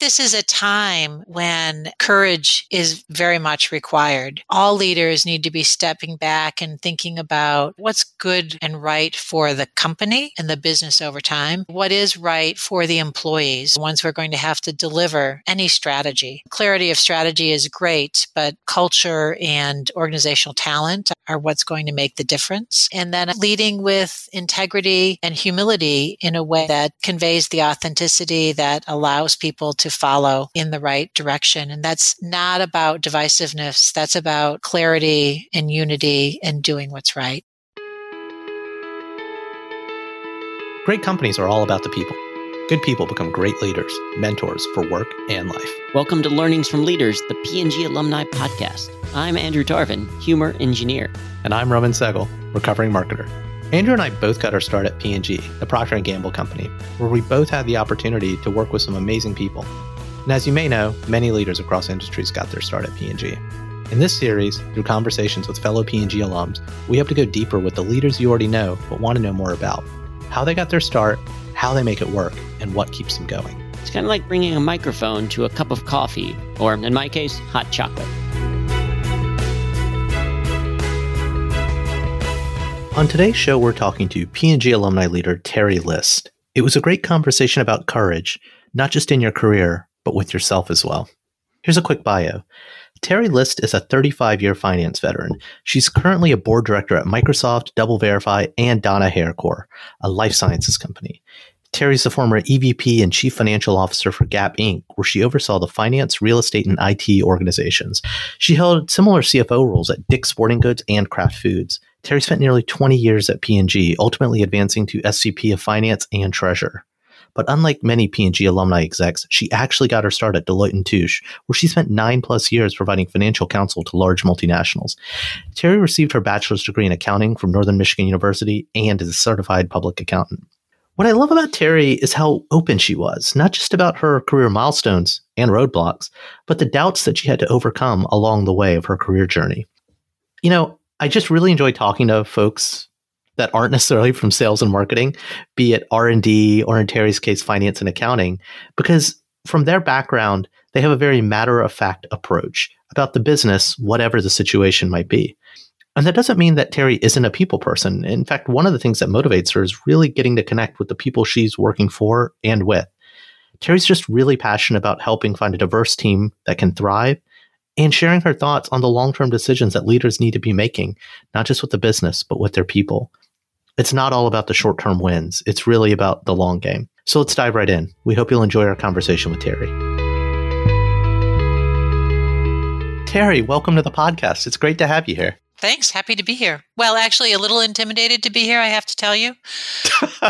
this is a time when courage is very much required. All leaders need to be stepping back and thinking about what's good and right for the company and the business over time, what is right for the employees, who are going to have to deliver any strategy. Clarity of strategy is great, but culture and organizational talent are what's going to make the difference. And then leading with integrity and humility in a way that conveys the authenticity that allows people to follow in the right direction. And that's not about divisiveness. That's about clarity and unity and doing what's right. Great companies are all about the people. Good people become great leaders, mentors for work and life. Welcome to Learnings from Leaders, the P&G Alumni Podcast. I'm Andrew Tarvin, humor engineer. And I'm Roman Segel, recovering marketer. Andrew and I both got our start at P&G, the Procter & Gamble company, where we both had the opportunity to work with some amazing people. And as you may know, many leaders across industries got their start at P&G. In this series, through conversations with fellow P&G alums, we hope to go deeper with the leaders you already know but want to know more about. How they got their start, how they make it work, and what keeps them going. It's kind of like bringing a microphone to a cup of coffee, or in my case, hot chocolate. On today's show, we're talking to P&G alumni leader Teri List. It was a great conversation about courage, not just in your career, but with yourself as well. Here's a quick bio. Teri List is a 35 year finance veteran. She's currently a board director at Microsoft, DoubleVerify, and Danaher Corp, a life sciences company. Teri's the former EVP and Chief Financial Officer for Gap Inc., where she oversaw the finance, real estate, and IT organizations. She held similar CFO roles at Dick's Sporting Goods and Kraft Foods. Teri spent nearly 20 years at P&G, ultimately advancing to SVP of Finance and Treasurer. But unlike many P&G alumni execs, she actually got her start at Deloitte & Touche, where she spent nine plus years providing financial counsel to large multinationals. Teri received her bachelor's degree in accounting from Northern Michigan University and is a certified public accountant. What I love about Teri is how open she was, not just about her career milestones and roadblocks, but the doubts that she had to overcome along the way of her career journey. You know, I just really enjoy talking to folks that aren't necessarily from sales and marketing, be it R&D or in Teri's case finance and accounting, because from their background, they have a very matter of fact approach about the business, whatever the situation might be. And that doesn't mean that Teri isn't a people person. In fact, one of the things that motivates her is really getting to connect with the people she's working for and with. Teri's just really passionate about helping find a diverse team that can thrive and sharing her thoughts on the long term decisions that leaders need to be making, not just with the business, but with their people. It's not all about the short term wins, it's really about the long game. So let's dive right in. We hope you'll enjoy our conversation with Teri. Teri, welcome to the podcast. It's great to have you here. Thanks. Happy to be here. Well, actually, a little intimidated to be here, I have to tell you.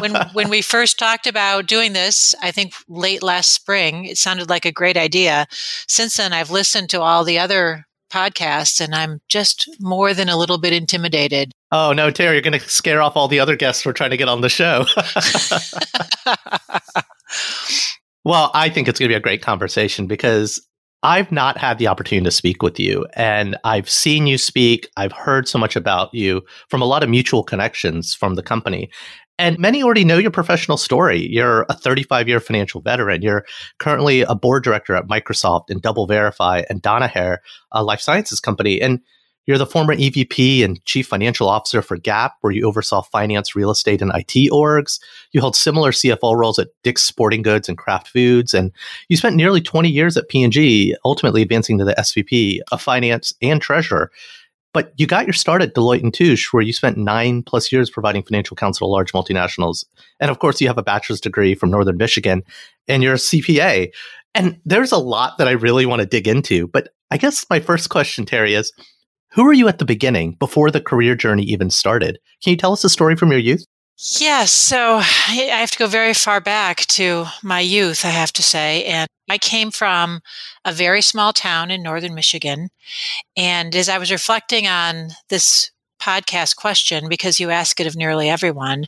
when when we first talked about doing this, I think late last spring, it sounded like a great idea. Since then, I've listened to all the other podcasts and I'm just more than a little bit intimidated. Oh, no, Teri, you're going to scare off all the other guests we're trying to get on the show. well, I think it's going to be a great conversation because I've not had the opportunity to speak with you, and I've seen you speak. I've heard so much about you from a lot of mutual connections from the company. And many already know your professional story. You're a 35 year financial veteran. You're currently a board director at Microsoft and DoubleVerify and Danaher, a life sciences company. And you're the former EVP and Chief Financial Officer for Gap, where you oversaw finance, real estate, and IT orgs. You held similar CFO roles at Dick's Sporting Goods and Kraft Foods, and you spent nearly 20 years at P&G, ultimately advancing to the SVP of Finance and Treasurer. But you got your start at Deloitte and Touche, where you spent nine plus years providing financial counsel to large multinationals. And of course, you have a bachelor's degree from Northern Michigan and you're a CPA. And there's a lot that I really want to dig into. But I guess my first question, Teri, is who were you at the beginning before the career journey even started? Can you tell us a story from your youth? Yes. So I have to go very far back to my youth, I have to say. And I came from a very small town in northern Michigan. And as I was reflecting on this podcast question because you ask it of nearly everyone.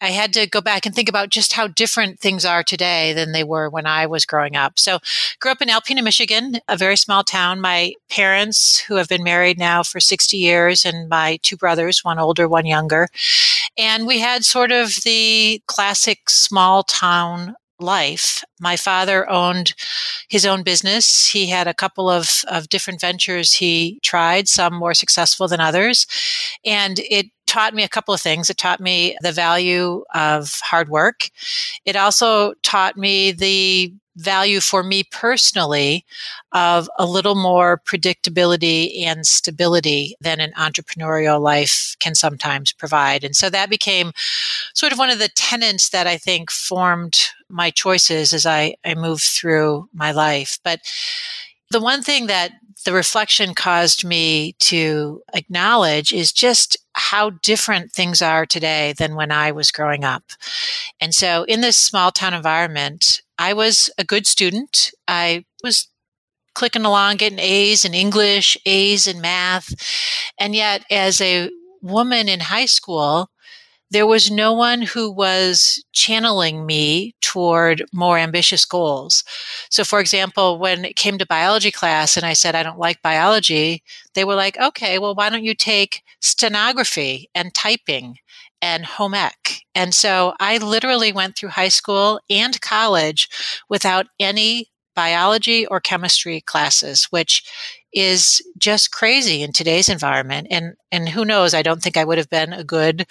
I had to go back and think about just how different things are today than they were when I was growing up. So, grew up in Alpena, Michigan, a very small town. My parents, who have been married now for 60 years, and my two brothers, one older, one younger. And we had sort of the classic small town life. My father owned his own business. He had a couple of, of different ventures he tried, some more successful than others. And it taught me a couple of things. It taught me the value of hard work. It also taught me the value for me personally of a little more predictability and stability than an entrepreneurial life can sometimes provide. And so that became sort of one of the tenets that I think formed my choices as I, I moved through my life. But the one thing that the reflection caused me to acknowledge is just how different things are today than when I was growing up. And so in this small town environment, I was a good student. I was clicking along, getting A's in English, A's in math. And yet, as a woman in high school, there was no one who was channeling me toward more ambitious goals. So, for example, when it came to biology class and I said, I don't like biology, they were like, okay, well, why don't you take stenography and typing? And home ec. And so I literally went through high school and college without any biology or chemistry classes, which is just crazy in today's environment. And and who knows, I don't think I would have been a good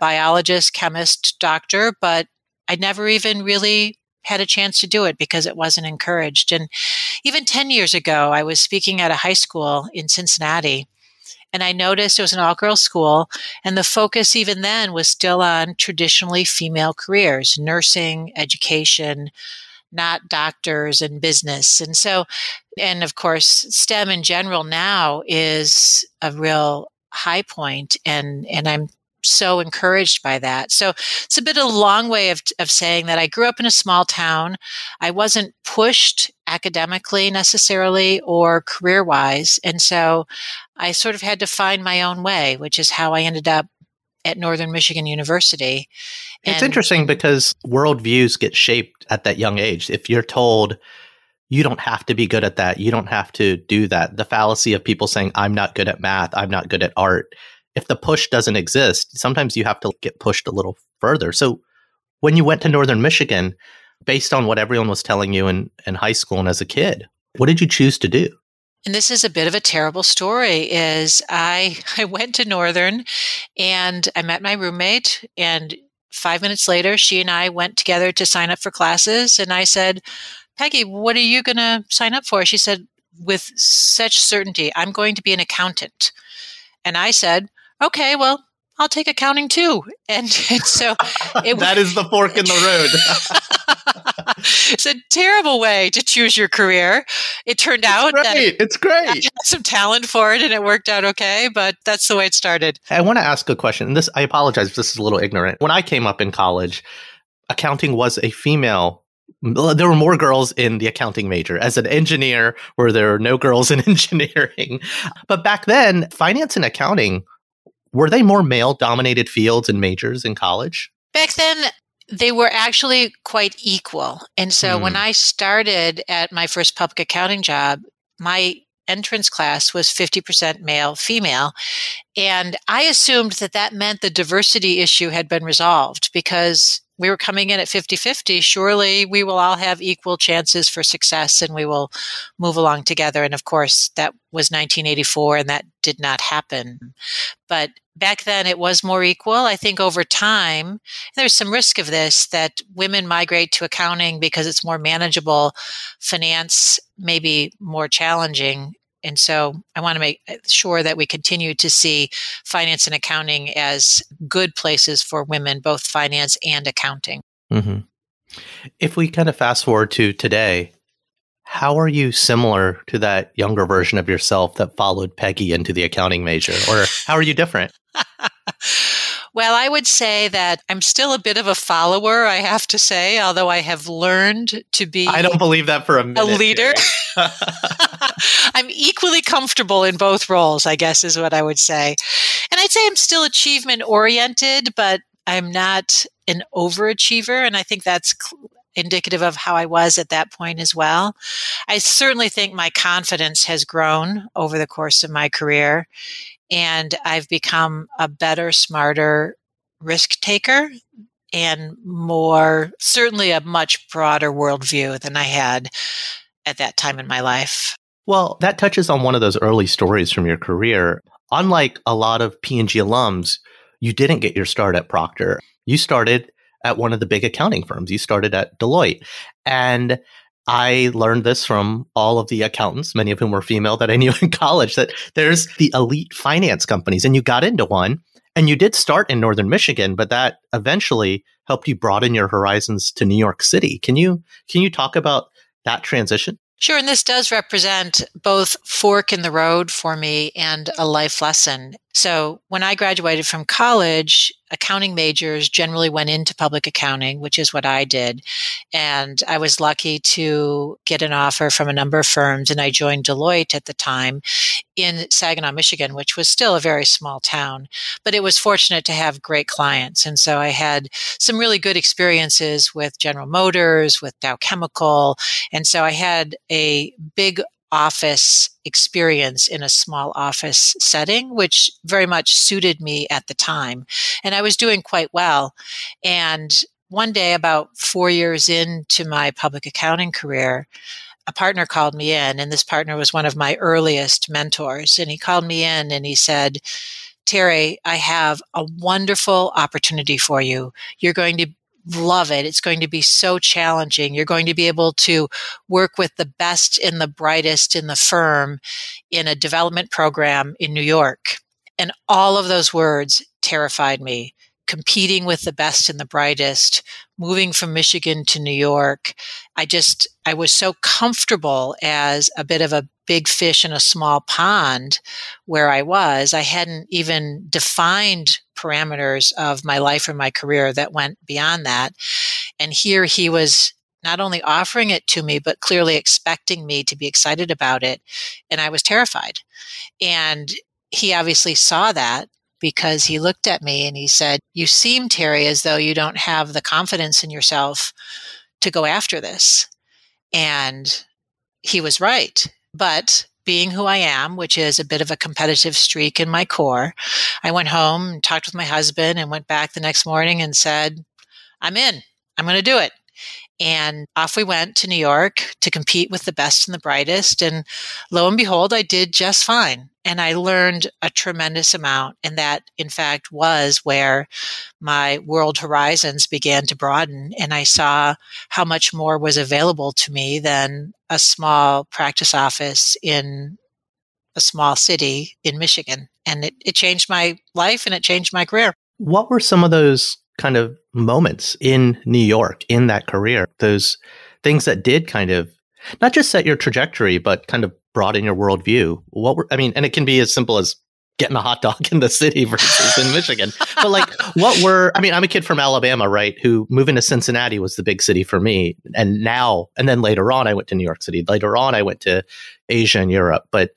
biologist, chemist, doctor, but I never even really had a chance to do it because it wasn't encouraged. And even 10 years ago, I was speaking at a high school in Cincinnati and I noticed it was an all girls school, and the focus even then was still on traditionally female careers, nursing, education, not doctors and business. And so, and of course, STEM in general now is a real high point and and I'm so encouraged by that. So it's a bit of a long way of, of saying that I grew up in a small town. I wasn't pushed academically necessarily or career wise. And so I sort of had to find my own way, which is how I ended up at Northern Michigan University. It's interesting because worldviews get shaped at that young age. If you're told, you don't have to be good at that. You don't have to do that. The fallacy of people saying, I'm not good at math. I'm not good at art if the push doesn't exist, sometimes you have to get pushed a little further. So when you went to Northern Michigan, based on what everyone was telling you in, in high school and as a kid, what did you choose to do? And this is a bit of a terrible story is I I went to Northern and I met my roommate and 5 minutes later she and I went together to sign up for classes and I said, "Peggy, what are you going to sign up for?" She said with such certainty, "I'm going to be an accountant." And I said, okay, well, I'll take accounting too. And, and so it, that is the fork in the road. it's a terrible way to choose your career. It turned it's out great. that it's great. I had some talent for it and it worked out okay, but that's the way it started. I want to ask a question. And This I apologize if this is a little ignorant. When I came up in college, accounting was a female there were more girls in the accounting major. As an engineer, where there were no girls in engineering. But back then, finance and accounting were they more male dominated fields and majors in college? Back then, they were actually quite equal. And so mm. when I started at my first public accounting job, my entrance class was 50% male female and i assumed that that meant the diversity issue had been resolved because we were coming in at 50 50, surely we will all have equal chances for success and we will move along together. And of course, that was 1984 and that did not happen. But back then it was more equal. I think over time, there's some risk of this that women migrate to accounting because it's more manageable. Finance may be more challenging and so I want to make uh, sure that we continue to see finance and accounting as good places for women, both finance and accounting. Mm-hmm. If we kind of fast forward to today, how are you similar to that younger version of yourself that followed Peggy into the accounting major? Or how are you different? Well, I would say that I'm still a bit of a follower, I have to say, although I have learned to be I don't believe that for a minute. A leader. I'm equally comfortable in both roles, I guess is what I would say. And I'd say I'm still achievement oriented, but I'm not an overachiever and I think that's indicative of how I was at that point as well. I certainly think my confidence has grown over the course of my career and I've become a better, smarter risk taker. and more, certainly a much broader worldview than I had at that time in my life. Well, that touches on one of those early stories from your career. Unlike a lot of P&G alums, you didn't get your start at Procter. You started at one of the big accounting firms. You started at Deloitte. And I learned this from all of the accountants, many of whom were female that I knew in college, that there's the elite finance companies, and you got into one. And you did start in Northern Michigan, but that eventually helped you broaden your horizons to New York City. Can you can you talk about that transition? Sure. And this does represent both fork in the road for me and a life lesson. So when I graduated from college, accounting majors generally went into public accounting, which is what I did. And I was lucky to get an offer from a number of firms. And I joined Deloitte at the time in Saginaw, Michigan, which was still a very small town. But it was fortunate to have great clients. And so I had some really good experiences with General Motors, with Dow Chemical. And so I had a big office experience in a small office setting, which very much suited me at the time. And I was doing quite well. And one day, about four years into my public accounting career, a partner called me in, and this partner was one of my earliest mentors. And he called me in and he said, Teri, I have a wonderful opportunity for you. You're going to love it. It's going to be so challenging. You're going to be able to work with the best and the brightest in the firm in a development program in New York. And all of those words terrified me. Competing with the best and the brightest, moving from Michigan to New York. I just, I was so comfortable as a bit of a big fish in a small pond where I was. I hadn't even defined parameters of my life or my career that went beyond that. And here he was not only offering it to me, but clearly expecting me to be excited about it. And I was terrified. And he obviously saw that because he looked at me and he said, You seem, Teri, as though you don't have the confidence in yourself to go after this. And he was right. But being who I am, which is a bit of a competitive streak in my core, I went home and talked with my husband and went back the next morning and said, I'm in. I'm going to do it. And off we went to New York to compete with the best and the brightest. And lo and behold, I did just fine. And I learned a tremendous amount. And that, in fact, was where my world horizons began to broaden. And I saw how much more was available to me than a small practice office in a small city in Michigan. And it, it changed my life and it changed my career. What were some of those kind of moments in New York in that career, those things that did kind of not just set your trajectory, but kind of broaden your worldview. What were, I mean, and it can be as simple as getting a hot dog in the city versus in Michigan. But like, what were, I mean, I'm a kid from Alabama, right? Who moving to Cincinnati was the big city for me. And now, and then later on, I went to New York City. Later on, I went to Asia and Europe. But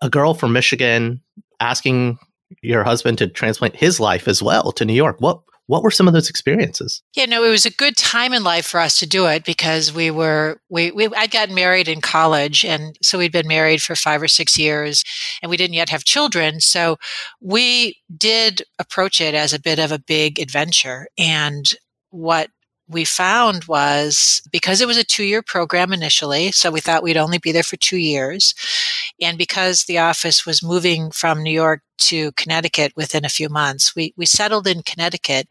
a girl from Michigan asking your husband to transplant his life as well to New York. What what were some of those experiences? Yeah, no, it was a good time in life for us to do it because we were we, we I'd gotten married in college and so we'd been married for 5 or 6 years and we didn't yet have children, so we did approach it as a bit of a big adventure and what we found was because it was a two year program initially, so we thought we'd only be there for two years. And because the office was moving from New York to Connecticut within a few months, we, we settled in Connecticut,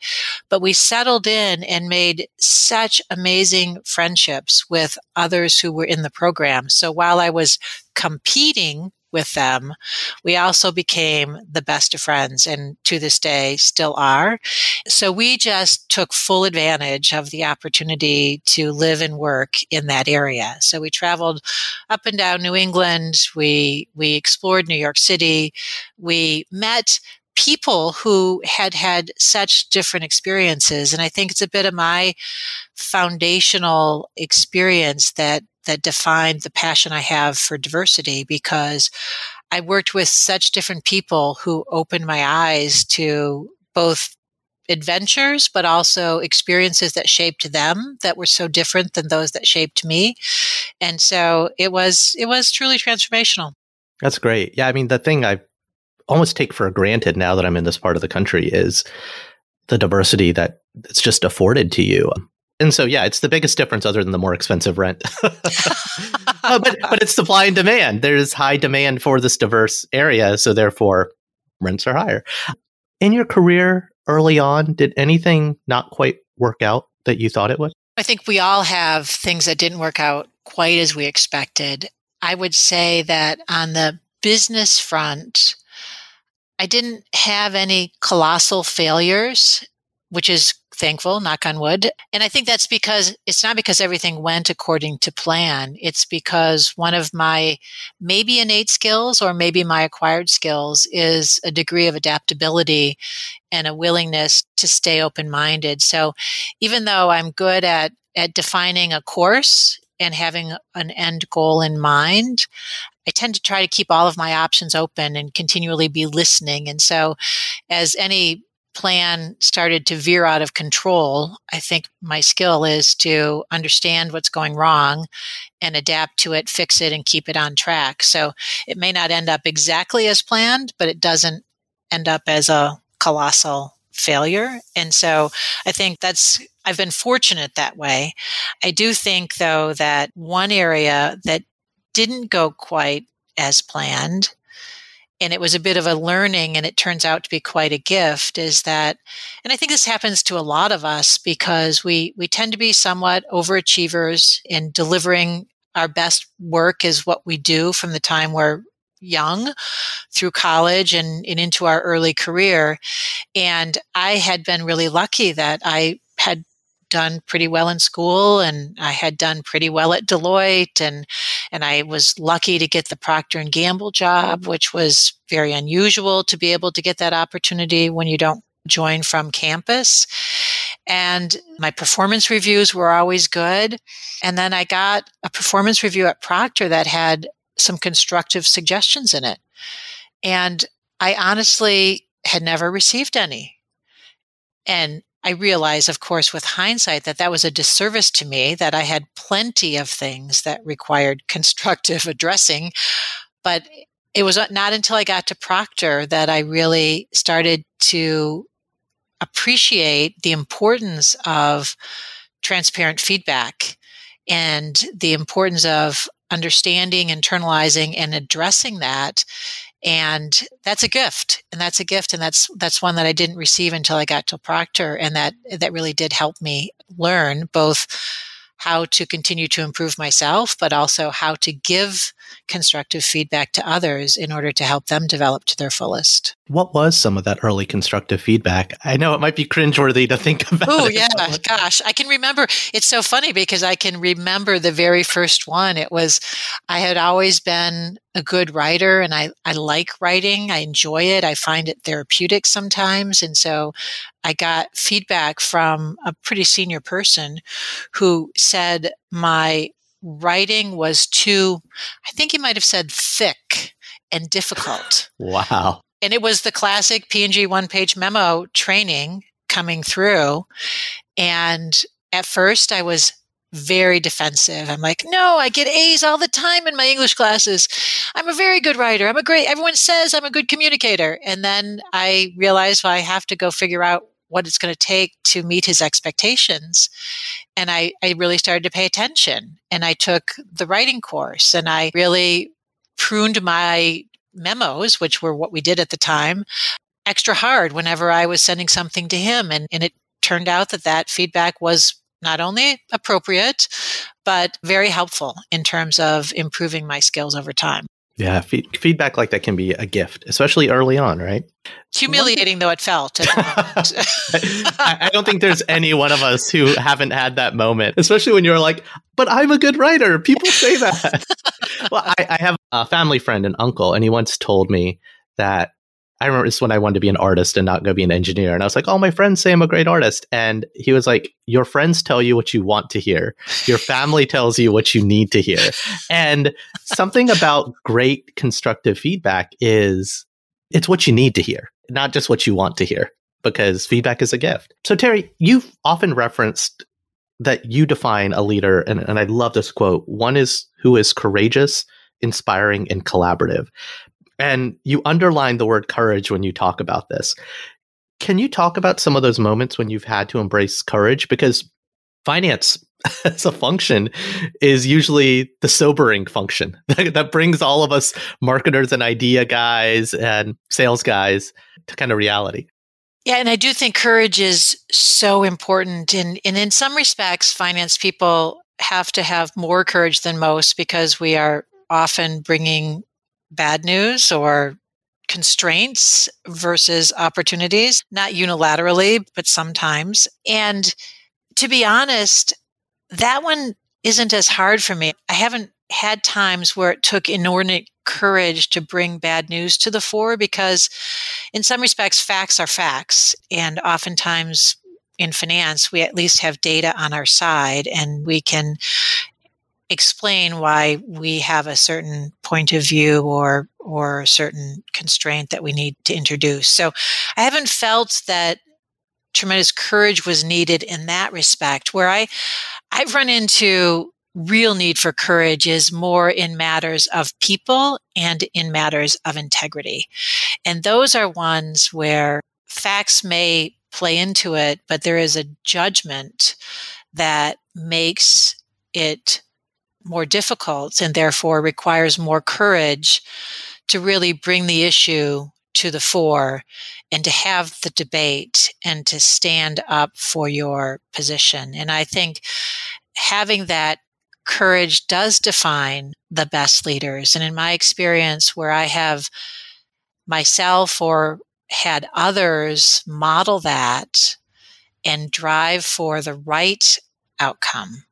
but we settled in and made such amazing friendships with others who were in the program. So while I was competing with them, we also became the best of friends and to this day still are. So we just took full advantage of the opportunity to live and work in that area. So we traveled up and down New England. We, we explored New York City. We met people who had had such different experiences. And I think it's a bit of my foundational experience that that defined the passion I have for diversity because I worked with such different people who opened my eyes to both adventures, but also experiences that shaped them that were so different than those that shaped me. And so it was, it was truly transformational. That's great. Yeah. I mean, the thing I almost take for granted now that I'm in this part of the country is the diversity that it's just afforded to you. And so, yeah, it's the biggest difference other than the more expensive rent. uh, but, but it's supply and demand. There's high demand for this diverse area. So, therefore, rents are higher. In your career early on, did anything not quite work out that you thought it would? I think we all have things that didn't work out quite as we expected. I would say that on the business front, I didn't have any colossal failures, which is thankful, knock on wood. And I think that's because it's not because everything went according to plan. It's because one of my maybe innate skills or maybe my acquired skills is a degree of adaptability and a willingness to stay open minded. So even though I'm good at, at defining a course and having an end goal in mind, I tend to try to keep all of my options open and continually be listening. And so, as any plan started to veer out of control, I think my skill is to understand what's going wrong and adapt to it, fix it, and keep it on track. So it may not end up exactly as planned, but it doesn't end up as a colossal failure. And so I think that's, I've been fortunate that way. I do think, though, that one area that didn't go quite as planned and it was a bit of a learning and it turns out to be quite a gift is that and i think this happens to a lot of us because we we tend to be somewhat overachievers in delivering our best work is what we do from the time we're young through college and, and into our early career. And i had been really lucky that i had done pretty well in school and I had done pretty well at Deloitte and and I was lucky to get the Procter and Gamble job which was very unusual to be able to get that opportunity when you don't join from campus. And my performance reviews were always good. And then I got a performance review at Procter that had some constructive suggestions in it. And I honestly had never received any. And I realize, of course, with hindsight, that that was a disservice to me, that I had plenty of things that required constructive addressing. But it was not until I got to Procter that I really started to appreciate the importance of transparent feedback and the importance of understanding, internalizing, and addressing that and that's a gift and that's a gift and that's that's one that i didn't receive until i got to procter and that that really did help me learn both how to continue to improve myself, but also how to give constructive feedback to others in order to help them develop to their fullest. What was some of that early constructive feedback? I know it might be cringeworthy to think about. Oh, yeah. Gosh, I can remember. It's so funny because I can remember the very first one. It was, I had always been a good writer and I, I like writing. I enjoy it. I find it therapeutic sometimes. And so I got feedback from a pretty senior person who said my writing was too, I think he might have said thick and difficult. wow. And it was the classic P&G one page memo training coming through. And at first I was very defensive. I'm like, no, I get A's all the time in my English classes. I'm a very good writer. I'm a great, everyone says I'm a good communicator. And then I realized well, I have to go figure out what it's going to take to meet his expectations. And I, I really started to pay attention and I took the writing course and I really pruned my memos, which were what we did at the time, extra hard whenever I was sending something to him. And, and it turned out that that feedback was not only appropriate, but very helpful in terms of improving my skills over time. Yeah, feedback like that can be a gift, especially early on, right? Humiliating though it felt. I, I don't think there's any one of us who haven't had that moment, especially when you're like, but I'm a good writer. People say that. well, I, I have a family friend, an uncle, and he once told me that I remember this when I wanted to be an artist and not go be an engineer. And I was like, oh, my friends say I'm a great artist. And he was like, your friends tell you what you want to hear. Your family tells you what you need to hear. And something about great constructive feedback is it's what you need to hear, not just what you want to hear, because feedback is a gift. So, Teri, you've often referenced that you define a leader, and, and I love this quote one is who is courageous, inspiring, and collaborative. And you underline the word courage when you talk about this. Can you talk about some of those moments when you've had to embrace courage? Because finance as a function is usually the sobering function that brings all of us marketers and idea guys and sales guys to kind of reality. Yeah, and I do think courage is so important. And, and in some respects, finance people have to have more courage than most because we are often bringing bad news or constraints versus opportunities, not unilaterally, but sometimes. And to be honest, that one isn't as hard for me. I haven't had times where it took inordinate courage to bring bad news to the fore because, in some respects, facts are facts. And oftentimes in finance, we at least have data on our side and we can explain why we have a certain point of view or or a certain constraint that we need to introduce. So I haven't felt that tremendous courage was needed in that respect. Where I, I've run into real need for courage is more in matters of people and in matters of integrity. And those are ones where facts may play into it, but there is a judgment that makes it more difficult and therefore requires more courage to really bring the issue to the fore and to have the debate and to stand up for your position. And I think having that courage does define the best leaders. And in my experience, where I have myself or had others model that and drive for the right outcome,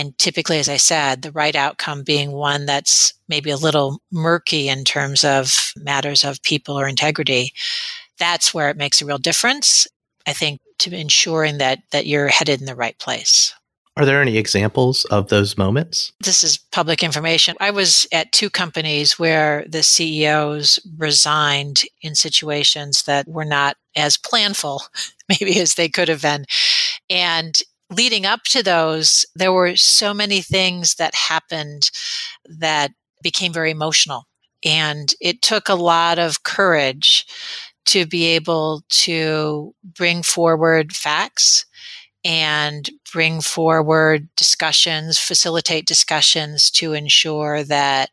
and typically, as I said, the right outcome being one that's maybe a little murky in terms of matters of people or integrity, that's where it makes a real difference. I think to ensuring that that you're headed in the right place. Are there any examples of those moments? This is public information. I was at two companies where the CEOs resigned in situations that were not as planful, maybe as they could have been. And leading up to those, there were so many things that happened that became very emotional. And it took a lot of courage to be able to bring forward facts and bring forward discussions, facilitate discussions to ensure that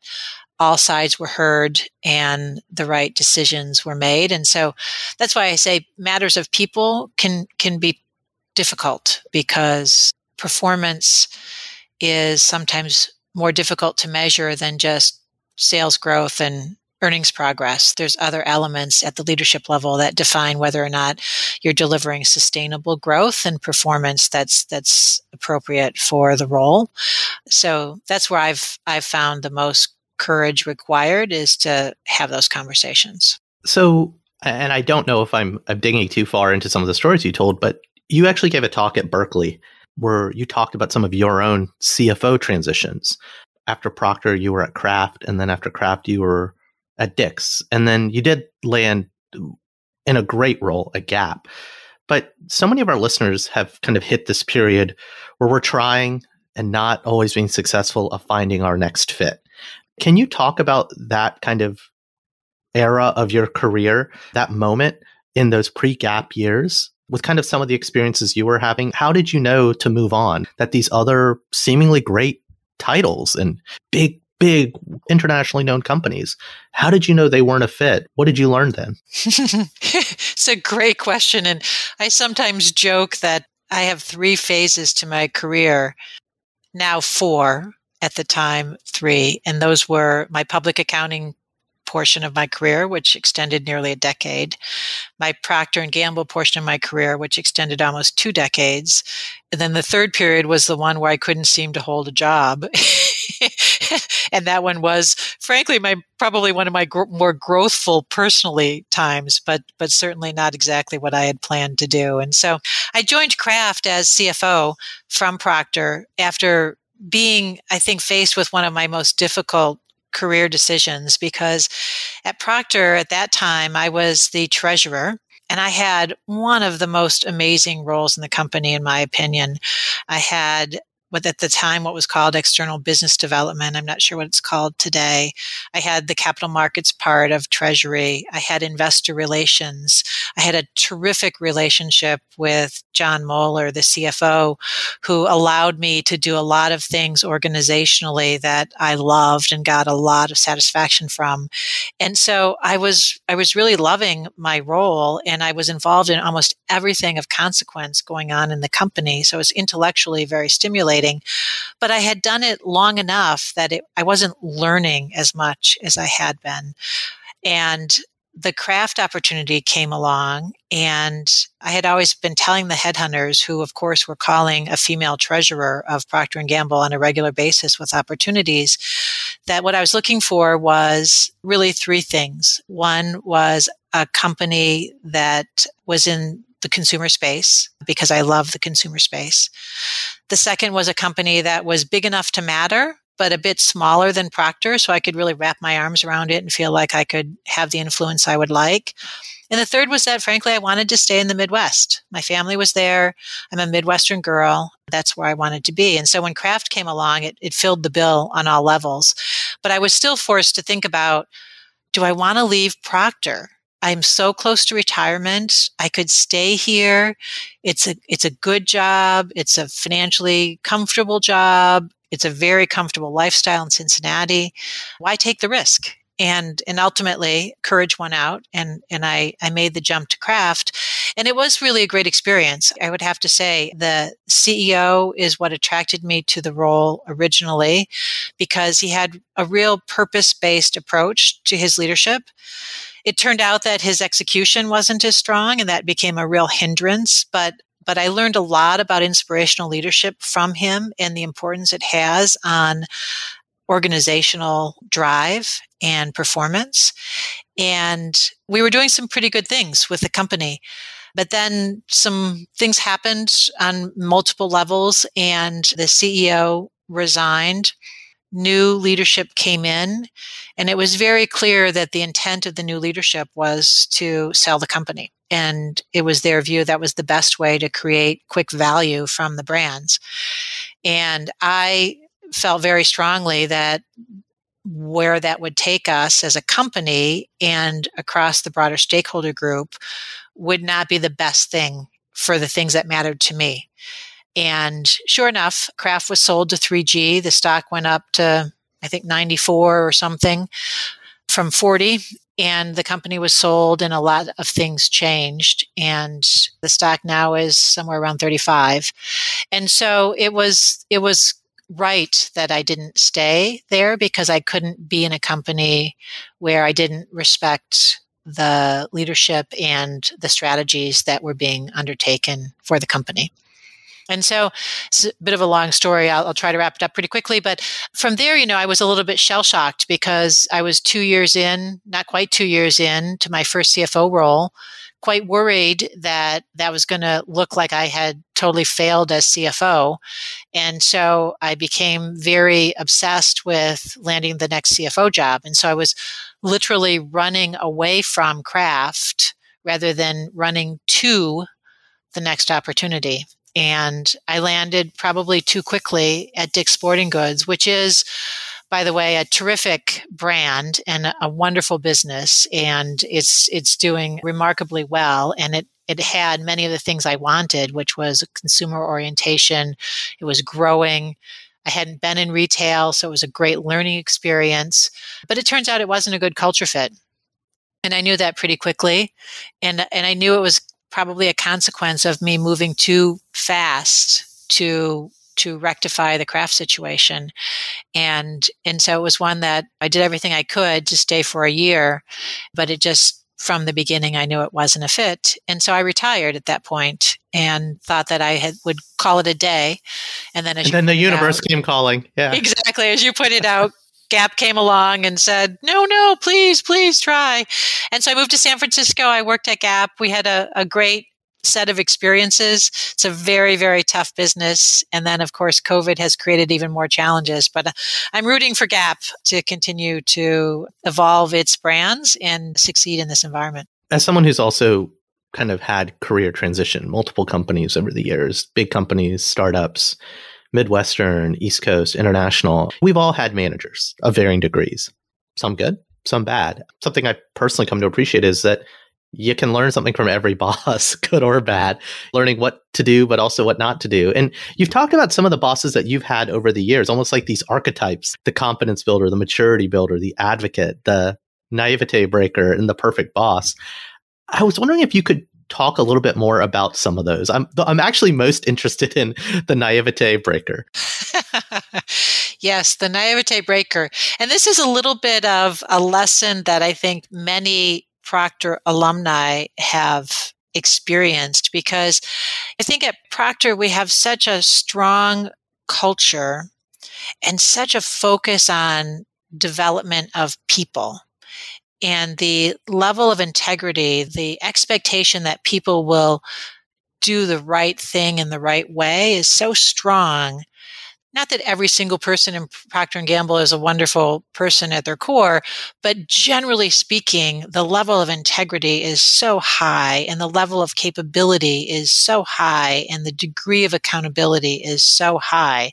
all sides were heard and the right decisions were made. And so that's why I say matters of people can can be difficult because performance is sometimes more difficult to measure than just sales growth and earnings progress. There's other elements at the leadership level that define whether or not you're delivering sustainable growth and performance that's that's appropriate for the role. So that's where I've I've found the most courage required is to have those conversations. So and I don't know if I'm I'm digging too far into some of the stories you told, but you actually gave a talk at Berkeley where you talked about some of your own CFO transitions. After Procter, you were at Kraft, and then after Kraft, you were at Dick's, And then you did land in a great role at Gap. But so many of our listeners have kind of hit this period where we're trying and not always being successful of finding our next fit. Can you talk about that kind of era of your career, that moment in those pre gap years with kind of some of the experiences you were having, how did you know to move on? That these other seemingly great titles and big, big internationally known companies, how did you know they weren't a fit? What did you learn then? it's a great question. And I sometimes joke that I have three phases to my career, now four at the time, three. And those were my public accounting portion of my career, which extended nearly a decade, my Procter and Gamble portion of my career, which extended almost two decades, and then the third period was the one where I couldn't seem to hold a job. and that one was frankly my probably one of my gr- more growthful personally times but but certainly not exactly what i had planned to do. And so i joined kraft as cfo from procter after being i think faced with one of my most difficult career decisions because at Procter at that time, I was the treasurer and I had one of the most amazing roles in the company, in my opinion. I had what at the time what was called external business development. I'm not sure what it's called today. I had the capital markets part of treasury. I had investor relations. I had a terrific relationship with Jon Moeller, the CFO, who allowed me to do a lot of things organizationally that I loved and got a lot of satisfaction from. And so I was I was really loving my role and I was involved in almost everything of consequence going on in the company. So it was intellectually very stimulating. But I had done it long enough that it, I wasn't learning as much as I had been. And the Kraft opportunity came along and i had always been telling the headhunters who of course were calling a female treasurer of procter & gamble on a regular basis with opportunities that what i was looking for was really three things one was a company that was in the consumer space because I love the consumer space. The second was a company that was big enough to matter, but a bit smaller than Procter, so I could really wrap my arms around it and feel like I could have the influence I would like. And the third was that, frankly, I wanted to stay in the Midwest. My family was there. I'm a Midwestern girl. That's where I wanted to be. And so when Kraft came along, it, it filled the bill on all levels. But I was still forced to think about do I want to leave Procter? I'm so close to retirement. I could stay here. It's a it's a good job. It's a financially comfortable job. It's a very comfortable lifestyle in Cincinnati. Why take the risk? And and ultimately courage won out and and I I made the jump to Kraft and it was really a great experience. I would have to say the CEO is what attracted me to the role originally because he had a real purpose-based approach to his leadership it turned out that his execution wasn't as strong and that became a real hindrance. But but I learned a lot about inspirational leadership from him and the importance it has on organizational drive and performance. And we were doing some pretty good things with the company. But then some things happened on multiple levels, and the CEO resigned new leadership came in, and it was very clear that the intent of the new leadership was to sell the company. And it was their view that was the best way to create quick value from the brands. And I felt very strongly that where that would take us as a company and across the broader stakeholder group would not be the best thing for the things that mattered to me. And sure enough, Kraft was sold to 3G. The stock went up to, I think, 94 or something from 40. And the company was sold, and a lot of things changed. And the stock now is somewhere around 35. And so it was, it was right that I didn't stay there because I couldn't be in a company where I didn't respect the leadership and the strategies that were being undertaken for the company. And so it's a bit of a long story. I'll, I'll, try to wrap it up pretty quickly. But from there, you know, I was a little bit shell shocked because I was two years in, not quite two years in to my first CFO role, quite worried that that was going to look like I had totally failed as CFO. And so I became very obsessed with landing the next CFO job. And so I was literally running away from Kraft rather than running to the next opportunity and I landed probably too quickly at Dick's Sporting Goods, which is, by the way, a terrific brand and a wonderful business, and it's it's doing remarkably well, and it it had many of the things I wanted, which was consumer orientation. It was growing. I hadn't been in retail, so it was a great learning experience. But it turns out it wasn't a good culture fit. And I knew that pretty quickly. And, and I knew it was probably a consequence of me moving too fast to to rectify the Kraft situation and and so it was one that i did everything i could to stay for a year but it just from the beginning i knew it wasn't a fit and so i retired at that point and thought that i had would call it a day and then and then the universe out, came calling yeah exactly as you pointed out Gap came along and said, no, no, please, please try. And so I moved to San Francisco. I worked at Gap. We had a, a great set of experiences. It's a very, very tough business. And then, of course, COVID has created even more challenges. But uh, I'm rooting for Gap to continue to evolve its brands and succeed in this environment. As someone who's also kind of had career transition, multiple companies over the years, big companies, startups, Midwestern, East Coast, international, we've all had managers of varying degrees. Some good, some bad. Something I personally come to appreciate is that you can learn something from every boss, good or bad, learning what to do, but also what not to do. And you've talked about some of the bosses that you've had over the years, almost like these archetypes the confidence builder, the maturity builder, the advocate, the naivete breaker, and the perfect boss. I was wondering if you could talk a little bit more about some of those. I'm I'm actually most interested in the naivete breaker. yes, the naivete breaker. And this is a little bit of a lesson that I think many Procter alumni have experienced because I think at Procter we have such a strong culture and such a focus on development of people and the level of integrity, the expectation that people will do the right thing in the right way is so strong. Not that every single person in Procter Gamble is a wonderful person at their core, but generally speaking, the level of integrity is so high and the level of capability is so high and the degree of accountability is so high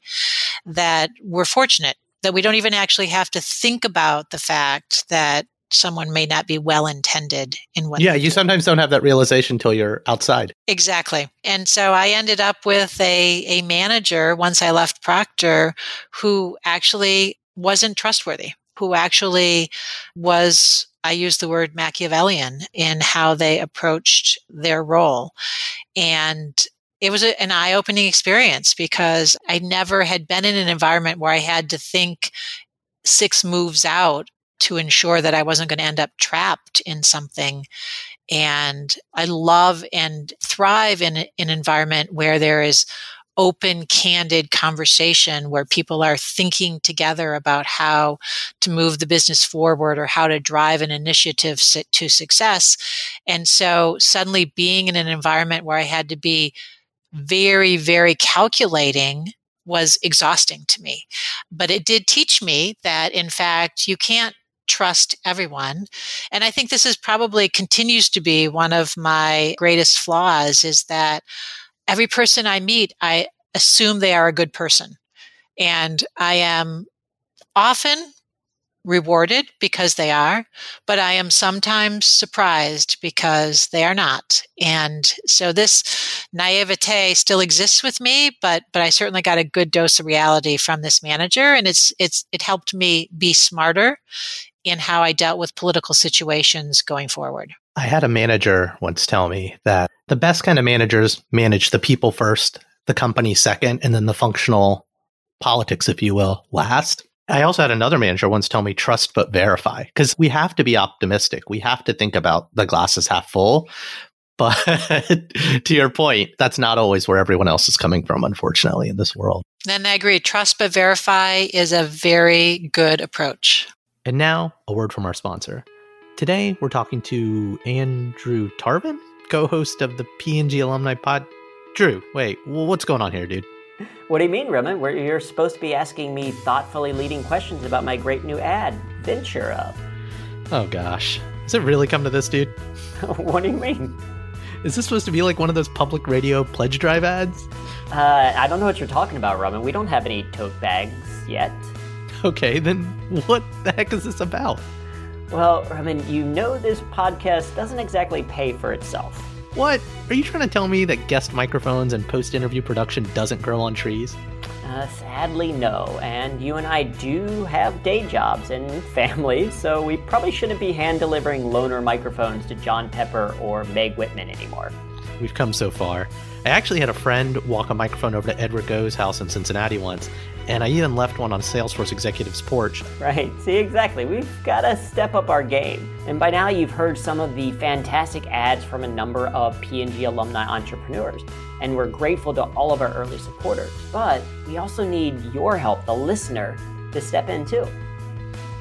that we're fortunate that we don't even actually have to think about the fact that someone may not be well intended in what yeah you sometimes don't have that realization until you're outside. Exactly. And so i ended up with a, a manager once i left procter who actually wasn't trustworthy who actually was i use the word machiavellian in how they approached their role. And it was a, an eye-opening experience because I never had been in an environment where I had to think six moves out to ensure that I wasn't going to end up trapped in something. And I love and thrive in, an environment where there is open, candid conversation where people are thinking together about how to move the business forward or how to drive an initiative to success. And so suddenly being in an environment where I had to be very, very calculating was exhausting to me. But it did teach me that, in fact, you can't trust everyone. And I think this is probably continues to be one of my greatest flaws is that every person I meet, I assume they are a good person. And I am often rewarded because they are, but I am sometimes surprised because they are not. And so this naivete still exists with me, but but I certainly got a good dose of reality from this manager and it's it's it helped me be smarter in how I dealt with political situations going forward. I had a manager once tell me that the best kind of managers manage the people first, the company second, and then the functional politics, if you will, last. I also had another manager once tell me trust but verify because we have to be optimistic. We have to think about the glasses half full. But to your point, that's not always where everyone else is coming from, unfortunately, in this world. And I agree. Trust but verify is a very good approach. And now, a word from our sponsor. Today, we're talking to Andrew Tarvin, co host of the P&G Alumni Pod. Drew, wait, what's going on here, dude? What do you mean, Raman? Where you're supposed to be asking me thoughtfully leading questions about my great new ad venture Up. Oh gosh. Does it really come to this, dude? what do you mean? Is this supposed to be like one of those public radio pledge drive ads? Uh, I don't know what you're talking about, Raman. We don't have any tote bags yet. Okay, then what the heck is this about? Well, I mean, you know this podcast doesn't exactly pay for itself. What? Are you trying to tell me that guest microphones and post interview production doesn't grow on trees? Uh, sadly, no. And you and I do have day jobs and families, so we probably shouldn't be hand delivering loaner microphones to John Pepper or Meg Whitman anymore. We've come so far. I actually had a friend walk a microphone over to Edward Go's house in Cincinnati once, and I even left one on Salesforce Executive's porch. Right. See, exactly. We've got to step up our game. And by now, you've heard some of the fantastic ads from a number of P&G alumni entrepreneurs. And we're grateful to all of our early supporters. But we also need your help, the listener, to step in too.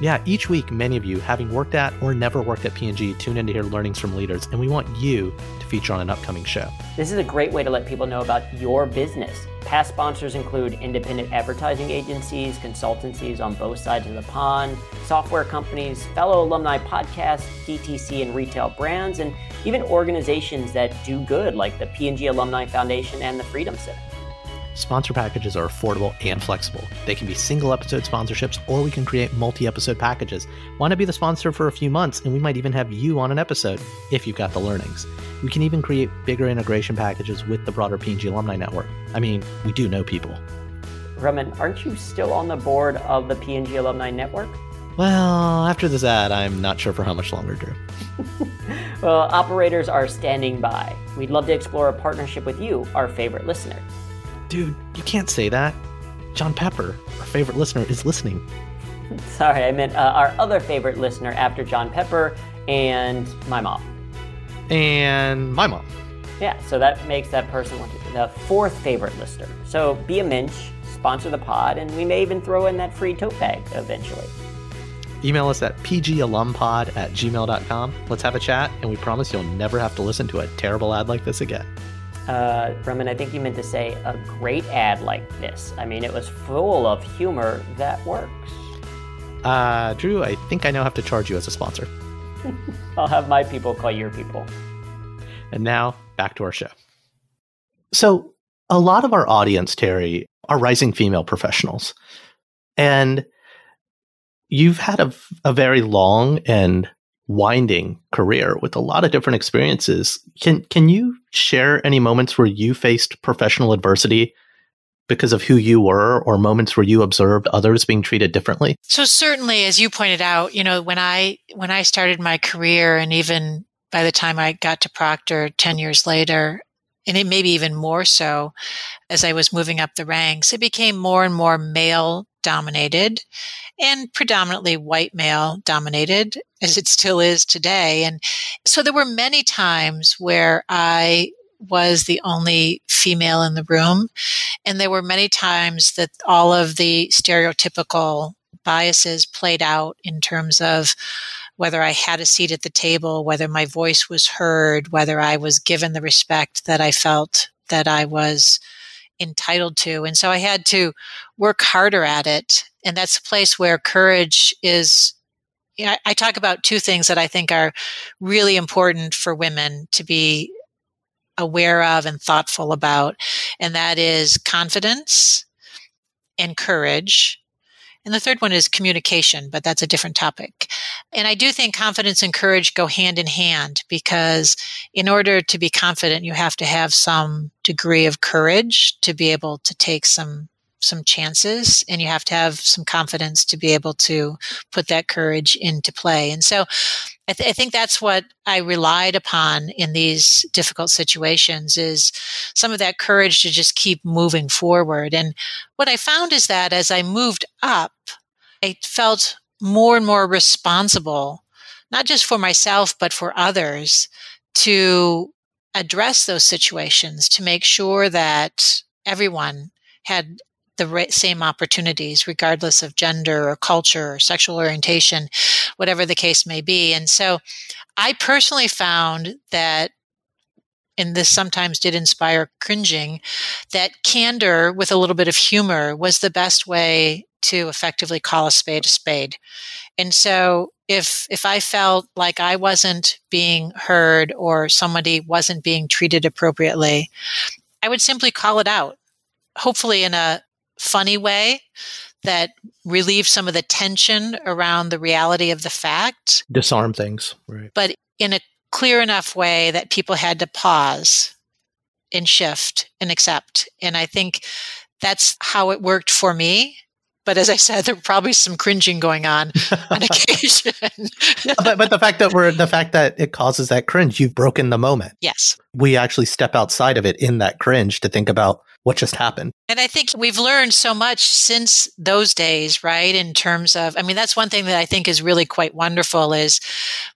Yeah, each week, many of you, having worked at or never worked at P&G, tune in to hear learnings from leaders, and we want you to feature on an upcoming show. This is a great way to let people know about your business. Past sponsors include independent advertising agencies, consultancies on both sides of the pond, software companies, fellow alumni podcasts, DTC and retail brands, and even organizations that do good like the P&G Alumni Foundation and the Freedom Center. Sponsor packages are affordable and flexible. They can be single episode sponsorships, or we can create multi episode packages. Want to be the sponsor for a few months, and we might even have you on an episode if you've got the learnings. We can even create bigger integration packages with the broader P&G alumni network. I mean, we do know people. Raman, aren't you still on the board of the P&G Alumni Network? Well, after this ad, I'm not sure for how much longer, Drew. well, operators are standing by. We'd love to explore a partnership with you, our favorite listener. Dude, you can't say that. John Pepper, our favorite listener, is listening. Sorry, I meant uh, our other favorite listener after John Pepper and my mom. And my mom. Yeah, so that makes that person the fourth favorite listener. So be a Minch, sponsor the pod, and we may even throw in that free tote bag eventually. Email us at pgalumpod at gmail.com. Let's have a chat, and we promise you'll never have to listen to a terrible ad like this again. Uh, Raman, I think you meant to say a great ad like this. I mean, it was full of humor that works. Uh, Drew, I think I now have to charge you as a sponsor. I'll have my people call your people. And now back to our show. So, a lot of our audience, Teri, are rising female professionals. And you've had a, a very long and winding career with a lot of different experiences. Can can you share any moments where you faced professional adversity because of who you were or moments where you observed others being treated differently? So certainly as you pointed out, you know, when I when I started my career and even by the time I got to Procter 10 years later, and it maybe even more so as I was moving up the ranks, it became more and more male dominated and predominantly white male dominated as it still is today. And so there were many times where I was the only female in the room. And there were many times that all of the stereotypical biases played out in terms of whether I had a seat at the table, whether my voice was heard, whether I was given the respect that I felt that I was entitled to. And so I had to work harder at it. And that's a place where courage is. You know, I talk about two things that I think are really important for women to be aware of and thoughtful about. And that is confidence and courage and the third one is communication, but that's a different topic. And I do think confidence and courage go hand in hand because in order to be confident, you have to have some degree of courage to be able to take some some chances and you have to have some confidence to be able to put that courage into play. And so I, th- I, think that's what I relied upon in these difficult situations is some of that courage to just keep moving forward. And what I found is that as I moved up, I felt more and more responsible, not just for myself, but for others to address those situations to make sure that everyone had the same opportunities, regardless of gender or culture or sexual orientation, whatever the case may be. And so I personally found that, and this sometimes did inspire cringing, that candor with a little bit of humor was the best way to effectively call a spade a spade. And so if if I felt like I wasn't being heard or somebody wasn't being treated appropriately, I would simply call it out hopefully in a funny way that relieve some of the tension around the reality of the fact. Disarm things, right. But in a clear enough way that people had to pause and shift and accept. And I think that's how it worked for me. But as I said, there probably some cringing going on on occasion. but, but the fact that we're the fact that it causes that cringe, you've broken the moment. Yes. We actually step outside of it in that cringe to think about what just happened. And I think we've learned so much since those days, right? In terms of, I mean, that's one thing that I think is really quite wonderful is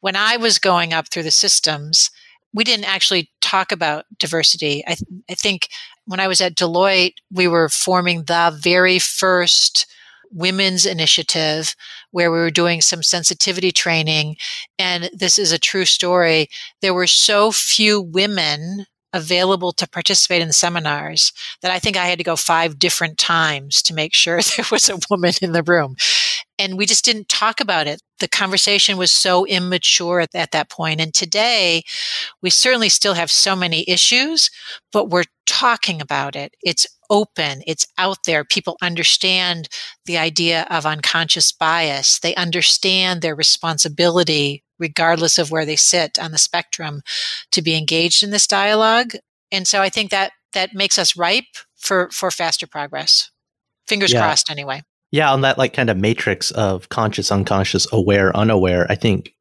when I was going up through the systems, we didn't actually talk about diversity. I, th- I think when I was at Deloitte, we were forming the very first women's initiative where we were doing some sensitivity training. And this is a true story. There were so few women available to participate in the seminars that I think I had to go five different times to make sure there was a woman in the room. And we just didn't talk about it. The conversation was so immature at, at that point. And today, we certainly still have so many issues, but we're talking about it. It's open, it's out there. People understand the idea of unconscious bias. They understand their responsibility, regardless of where they sit on the spectrum, to be engaged in this dialogue. And so I think that that makes us ripe for for faster progress. Fingers yeah. crossed anyway. Yeah, on that like kind of matrix of conscious, unconscious, aware, unaware, I think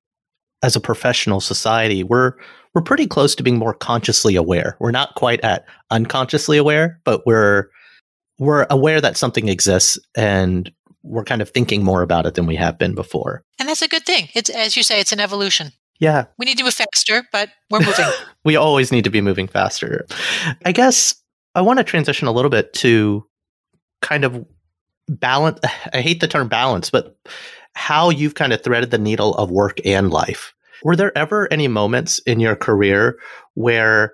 as a professional society, we're we're pretty close to being more consciously aware. We're not quite at unconsciously aware, but we're we're aware that something exists and we're kind of thinking more about it than we have been before. And that's a good thing. It's as you say, it's an evolution. Yeah. We need to move faster, but we're moving. we always need to be moving faster. I guess I want to transition a little bit to kind of balance. I hate the term balance, but how you've kind of threaded the needle of work and life. Were there ever any moments in your career where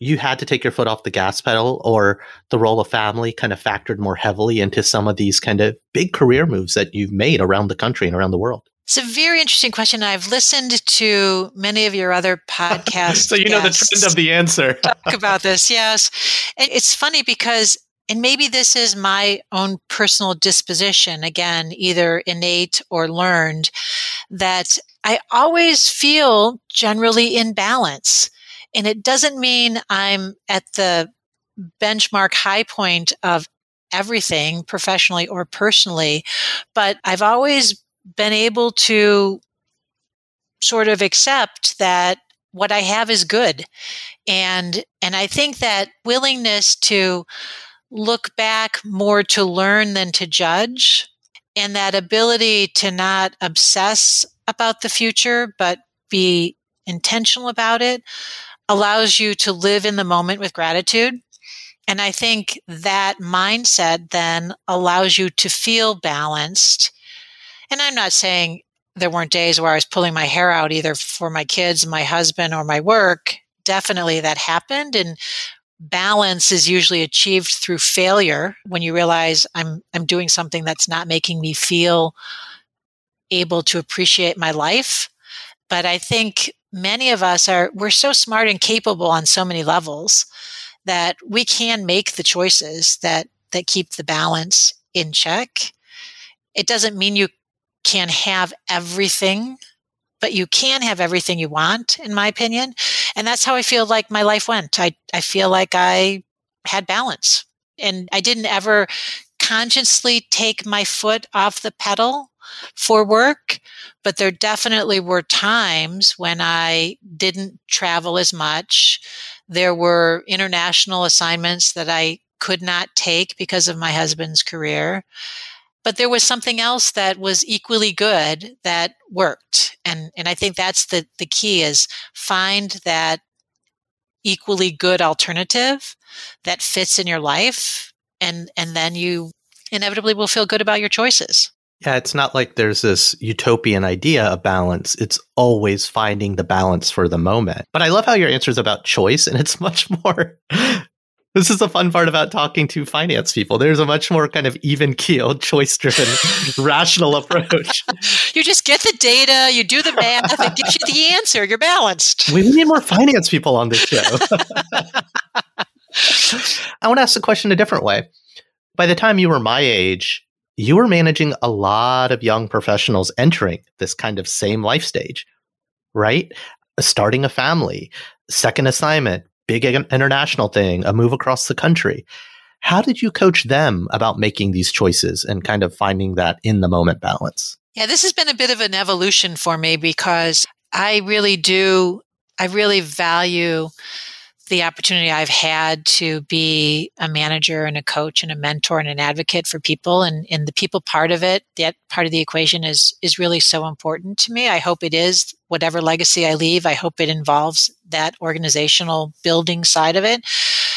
you had to take your foot off the gas pedal or the role of family kind of factored more heavily into some of these kind of big career moves that you've made around the country and around the world? It's a very interesting question. I've listened to many of your other podcasts. so you know the trend of the answer. talk about this, yes. And it's funny because and maybe this is my own personal disposition, again, either innate or learned, that I always feel generally in balance. And it doesn't mean I'm at the benchmark high point of everything professionally or personally, but I've always been able to sort of accept that what I have is good. And, and I think that willingness to look back more to learn than to judge and that ability to not obsess about the future, but be intentional about it allows you to live in the moment with gratitude. And I think that mindset then allows you to feel balanced and I'm not saying there weren't days where I was pulling my hair out either for my kids, my husband, or my work. Definitely that happened. And balance is usually achieved through failure when you realize I'm I'm doing something that's not making me feel able to appreciate my life. But I think many of us are we're so smart and capable on so many levels that we can make the choices that that keep the balance in check. It doesn't mean you can have everything, but you can have everything you want, in my opinion. And that's how I feel like my life went. I, I feel like I had balance and I didn't ever consciously take my foot off the pedal for work, but there definitely were times when I didn't travel as much. There were international assignments that I could not take because of my husband's career but there was something else that was equally good that worked. And and i think that's the the key is find that equally good alternative that fits in your life and and then you inevitably will feel good about your choices. Yeah it's not like there's this utopian idea of balance. It's always finding the balance for the moment. But i love how your answer is about choice and it's much more this is the fun part about talking to finance people. There's a much more kind of even keeled, choice driven, rational approach. You just get the data, you do the math, it gives you the answer. You're balanced. We need more finance people on this show. I want to ask the question a different way. By the time you were my age, you were managing a lot of young professionals entering this kind of same life stage, right? Starting a family, second assignment, big international thing, a move across the country. How did you coach them about making these choices and kind of finding that in the moment balance? Yeah, this has been a bit of an evolution for me because I really do, I really value the opportunity I've had to be a manager and a coach and a mentor and an advocate for people and, and the people part of it, that part of the equation is is really so important to me. I hope it is whatever legacy I leave, I hope it involves that organizational building side of it.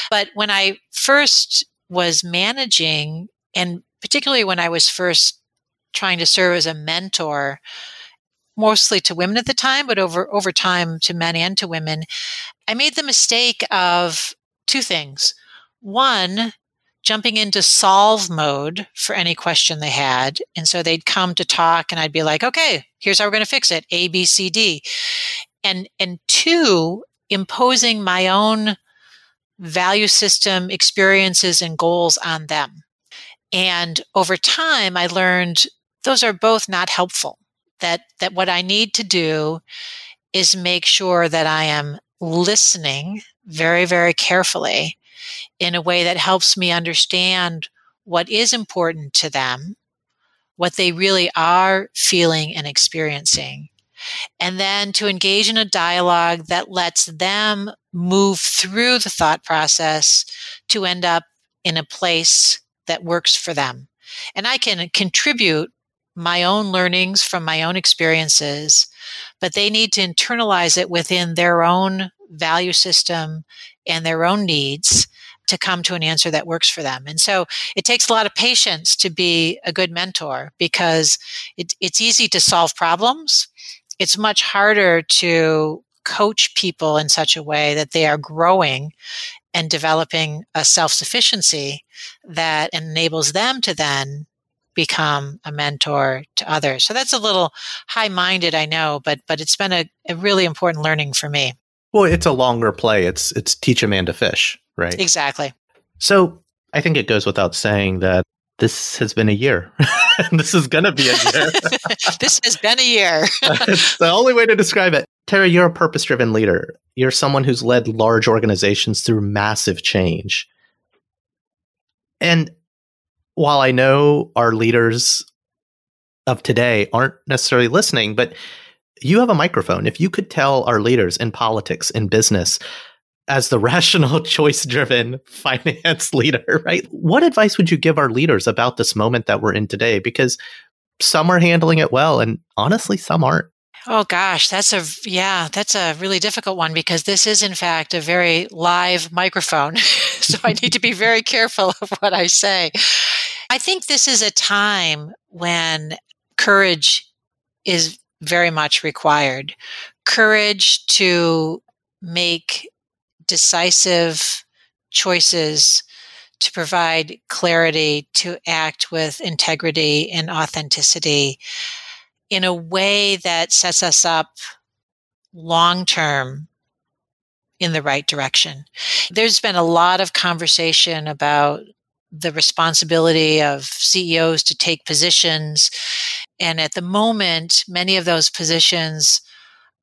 But when I first was managing and particularly when I was first trying to serve as a mentor, mostly to women at the time, but over over time to men and to women, I made the mistake of two things. One, jumping into solve mode for any question they had. And so they'd come to talk and I'd be like, okay, here's how we're going to fix it. A, B, C, D. And, and two, imposing my own value system experiences and goals on them. And over time, I learned those are both not helpful. That, that what I need to do is make sure that I am listening very, very carefully in a way that helps me understand what is important to them, what they really are feeling and experiencing, and then to engage in a dialogue that lets them move through the thought process to end up in a place that works for them. And I can contribute my own learnings from my own experiences, but they need to internalize it within their own value system and their own needs to come to an answer that works for them. And so it takes a lot of patience to be a good mentor because it, it's easy to solve problems. It's much harder to coach people in such a way that they are growing and developing a self sufficiency that enables them to then become a mentor to others. So that's a little high minded, I know, but but it's been a, a really important learning for me. Well, it's a longer play. It's it's teach a man to fish, right? Exactly. So I think it goes without saying that this has been a year. this is going to be a year. this has been a year. it's the only way to describe it. Teri, you're a purpose driven leader. You're someone who's led large organizations through massive change. And while I know our leaders of today aren't necessarily listening, but you have a microphone. If you could tell our leaders in politics, in business, as the rational, choice driven finance leader, right? What advice would you give our leaders about this moment that we're in today? Because some are handling it well, and honestly, some aren't. Oh gosh, that's a yeah, that's a really difficult one because this is in fact a very live microphone. so I need to be very careful of what I say. I think this is a time when courage is very much required. Courage to make decisive choices to provide clarity, to act with integrity and authenticity in a way that sets us up long term in the right direction. There's been a lot of conversation about the responsibility of CEOs to take positions. And at the moment, many of those positions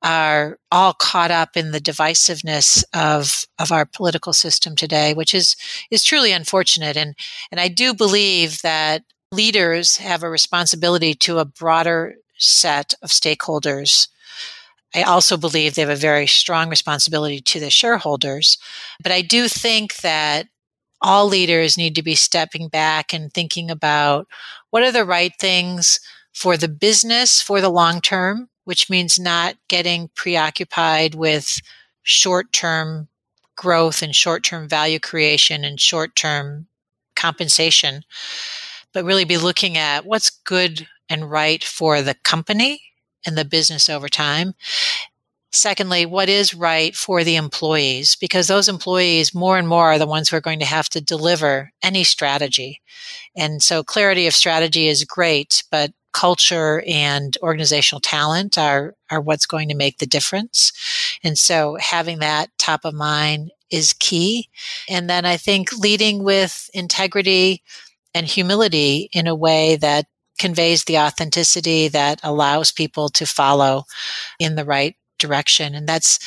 are all caught up in the divisiveness of of our political system today, which is is truly unfortunate. And and I do believe that leaders have a responsibility to a broader set of stakeholders. I also believe they have a very strong responsibility to the shareholders. But I do think that all leaders need to be stepping back and thinking about what are the right things for the business for the long term which means not getting preoccupied with short term growth and short term value creation and short term compensation, but really be looking at what's good and right for the company and the business over time. Secondly, what is right for the employees? Because those employees more and more are the ones who are going to have to deliver any strategy. And so clarity of strategy is great, but culture and organizational talent are are what's going to make the difference. And so having that top of mind is key. And then I think leading with integrity and humility in a way that conveys the authenticity that allows people to follow in the right direction. And that's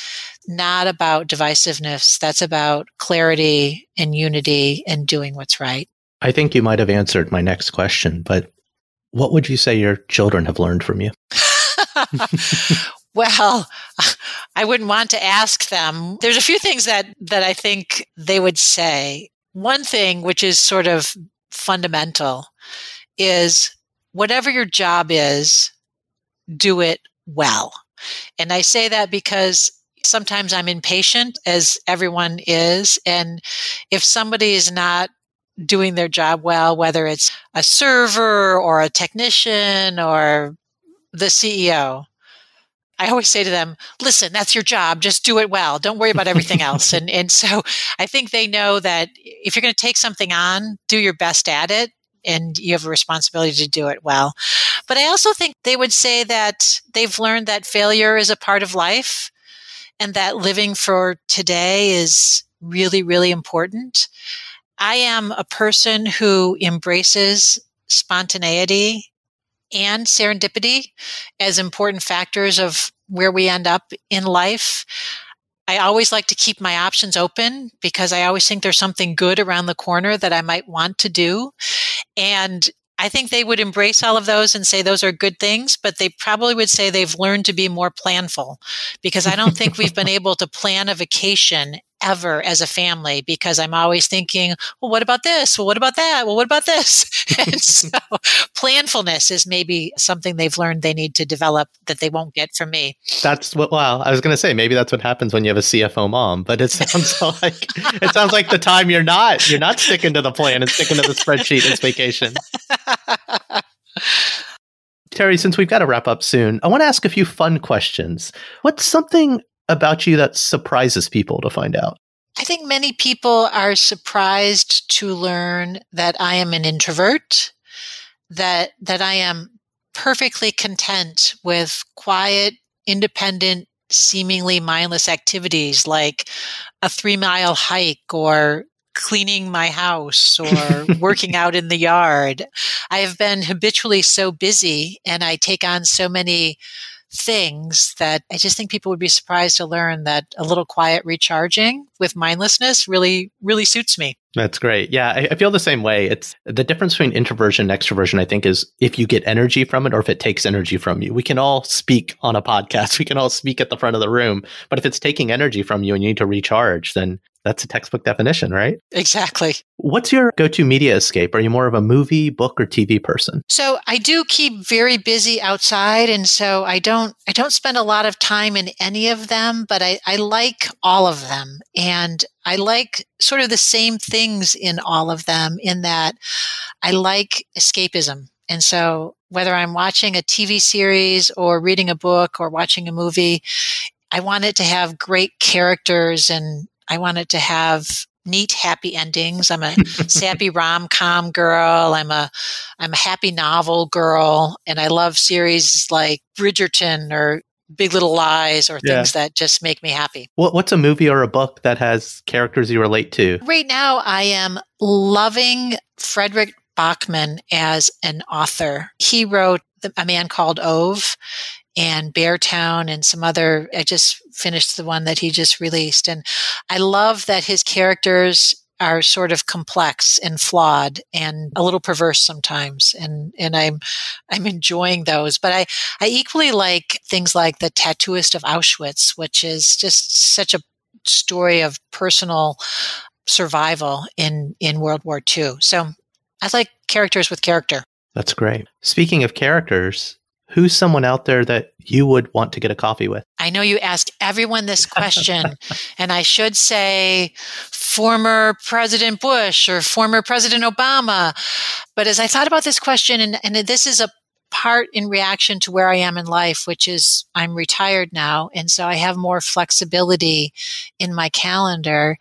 not about divisiveness. That's about clarity and unity and doing what's right. I think you might have answered my next question, but what would you say your children have learned from you? well, I wouldn't want to ask them. There's a few things that that I think they would say. One thing which is sort of fundamental is whatever your job is, do it well. And I say that because sometimes I'm impatient, as everyone is. And if somebody is not doing their job well, whether it's a server or a technician or the CEO. I always say to them, listen, that's your job. Just do it well. Don't worry about everything else. and, and so I think they know that if you're going to take something on, do your best at it and you have a responsibility to do it well. But I also think they would say that they've learned that failure is a part of life and that living for today is really, really important. I am a person who embraces spontaneity and serendipity as important factors of where we end up in life. I always like to keep my options open because I always think there's something good around the corner that I might want to do. And I think they would embrace all of those and say those are good things, but they probably would say they've learned to be more planful because I don't think we've been able to plan a vacation ever as a family because I'm always thinking, well, what about this? Well, what about that? Well, what about this? and so planfulness is maybe something they've learned they need to develop that they won't get from me. That's what, well, I was going to say, maybe that's what happens when you have a CFO mom, but it sounds like, it sounds like the time you're not, you're not sticking to the plan and sticking to the spreadsheet. It's vacation. Teri, since we've got to wrap up soon, I want to ask a few fun questions. What's something about you that surprises people to find out? I think many people are surprised to learn that I am an introvert, that that I am perfectly content with quiet, independent, seemingly mindless activities like a 3-mile hike or cleaning my house or working out in the yard. I have been habitually so busy and I take on so many things that I just think people would be surprised to learn that a little quiet recharging with mindlessness really, really suits me. That's great. Yeah, I, I, feel the same way. It's the difference between introversion and extroversion, I think, is if you get energy from it or if it takes energy from you. We can all speak on a podcast, we can all speak at the front of the room. But if it's taking energy from you and you need to recharge, then that's a textbook definition, right? Exactly. What's your go to media escape? Are you more of a movie, book, or TV person? So I do keep very busy outside. And so I don't I don't spend a lot of time in any of them, but I, I like all of them. And I like sort of the same things in all of them in that I like escapism. And so whether I'm watching a TV series or reading a book or watching a movie, I want it to have great characters and I want it to have neat happy endings. I'm a sappy rom-com girl. I'm a I'm a happy novel girl and I love series like Bridgerton or Big Little Lies or things yeah. that just make me happy. What, what's a movie or a book that has characters you relate to? Right now I am loving Fredrik Backman as an author. He wrote A Man Called Ove and Beartown and some other. I just finished the one that he just released. And I love that his characters are sort of complex and flawed and a little perverse sometimes. And, and I'm, I'm enjoying those. But I, I equally like things like The Tattooist of Auschwitz, which is just such a story of personal survival in, in World War II. So I like characters with character. That's great. Speaking of characters, who's someone out there that you would want to get a coffee with? I know you ask everyone this question, and I should say former President Bush or former President Obama. But as I thought about this question, and, and this is a part in reaction to where I am in life, which is I'm retired now. And so I have more flexibility in my calendar.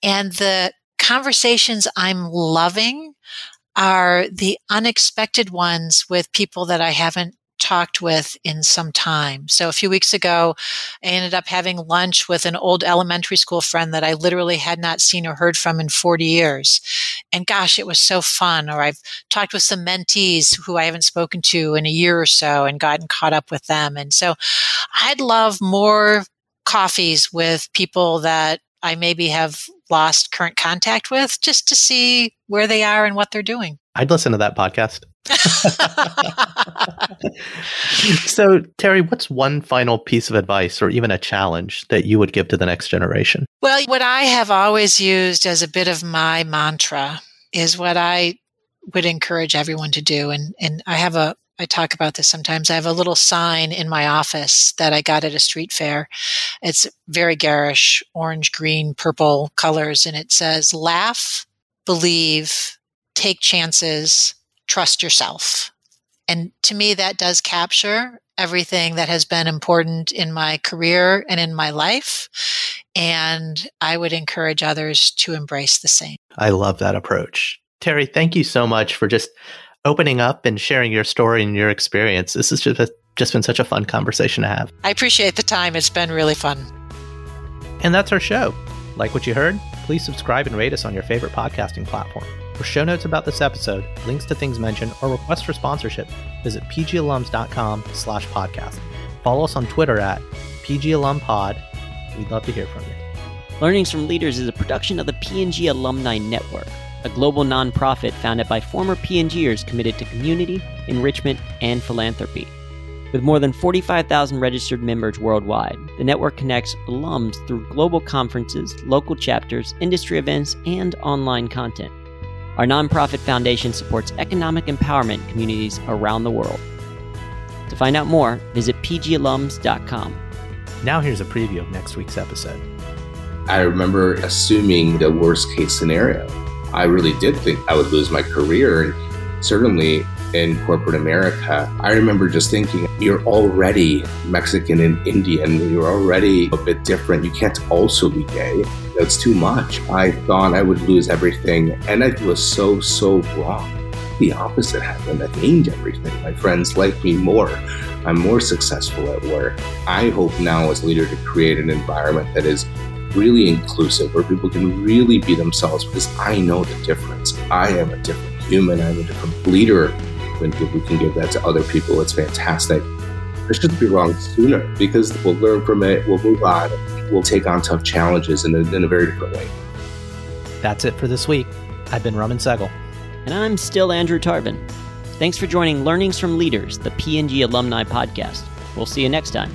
And the conversations I'm loving are the unexpected ones with people that I haven't talked with in some time. So a few weeks ago, I ended up having lunch with an old elementary school friend that I literally had not seen or heard from in 40 years. And gosh, it was so fun. Or I've talked with some mentees who I haven't spoken to in a year or so and gotten caught up with them. And so I'd love more coffees with people that I maybe have lost current contact with just to see where they are and what they're doing. I'd listen to that podcast. so, Teri, what's one final piece of advice or even a challenge that you would give to the next generation? Well, what I have always used as a bit of my mantra is what I would encourage everyone to do. And, and I have a, I talk about this sometimes. I have a little sign in my office that I got at a street fair. It's very garish, orange, green, purple colors, and it says, laugh, believe, take chances, trust yourself. And to me, that does capture everything that has been important in my career and in my life. And I would encourage others to embrace the same. I love that approach. Teri, thank you so much for just opening up and sharing your story and your experience. This has just, just been such a fun conversation to have. I appreciate the time. It's been really fun. And that's our show. Like what you heard? please subscribe and rate us on your favorite podcasting platform. For show notes about this episode, links to things mentioned, or requests for sponsorship, visit pgalums.com slash podcast. Follow us on Twitter at pgalumpod. We'd love to hear from you. Learnings from Leaders is a production of the P&G Alumni Network, a global nonprofit founded by former P&Gers committed to community, enrichment, and philanthropy. With more than 45,000 registered members worldwide, the network connects alums through global conferences, local chapters, industry events, and online content. Our nonprofit foundation supports economic empowerment communities around the world. To find out more, visit pgalums.com. Now here's a preview of next week's episode. I remember assuming the worst case scenario. I really did think I would lose my career. And certainly in corporate America, I remember just thinking, you're already Mexican and Indian, you're already a bit different. You can't also be gay. That's too much. I thought I would lose everything, and I was so, so wrong. The opposite happened. I gained everything. My friends like me more. I'm more successful at work. I hope now, as leader, to create an environment that is really inclusive, where people can really be themselves because I know the difference. I am a different human, I'm a different leader. When we can give that to other people, it's fantastic. I should be wrong sooner because we'll learn from it, we'll move on, we'll take on tough challenges in a, in a very different way. That's it for this week. I've been Raman Sehgal. And I'm still Andrew Tarvin. Thanks for joining Learnings from Leaders, the P&G Alumni Podcast. We'll see you next time.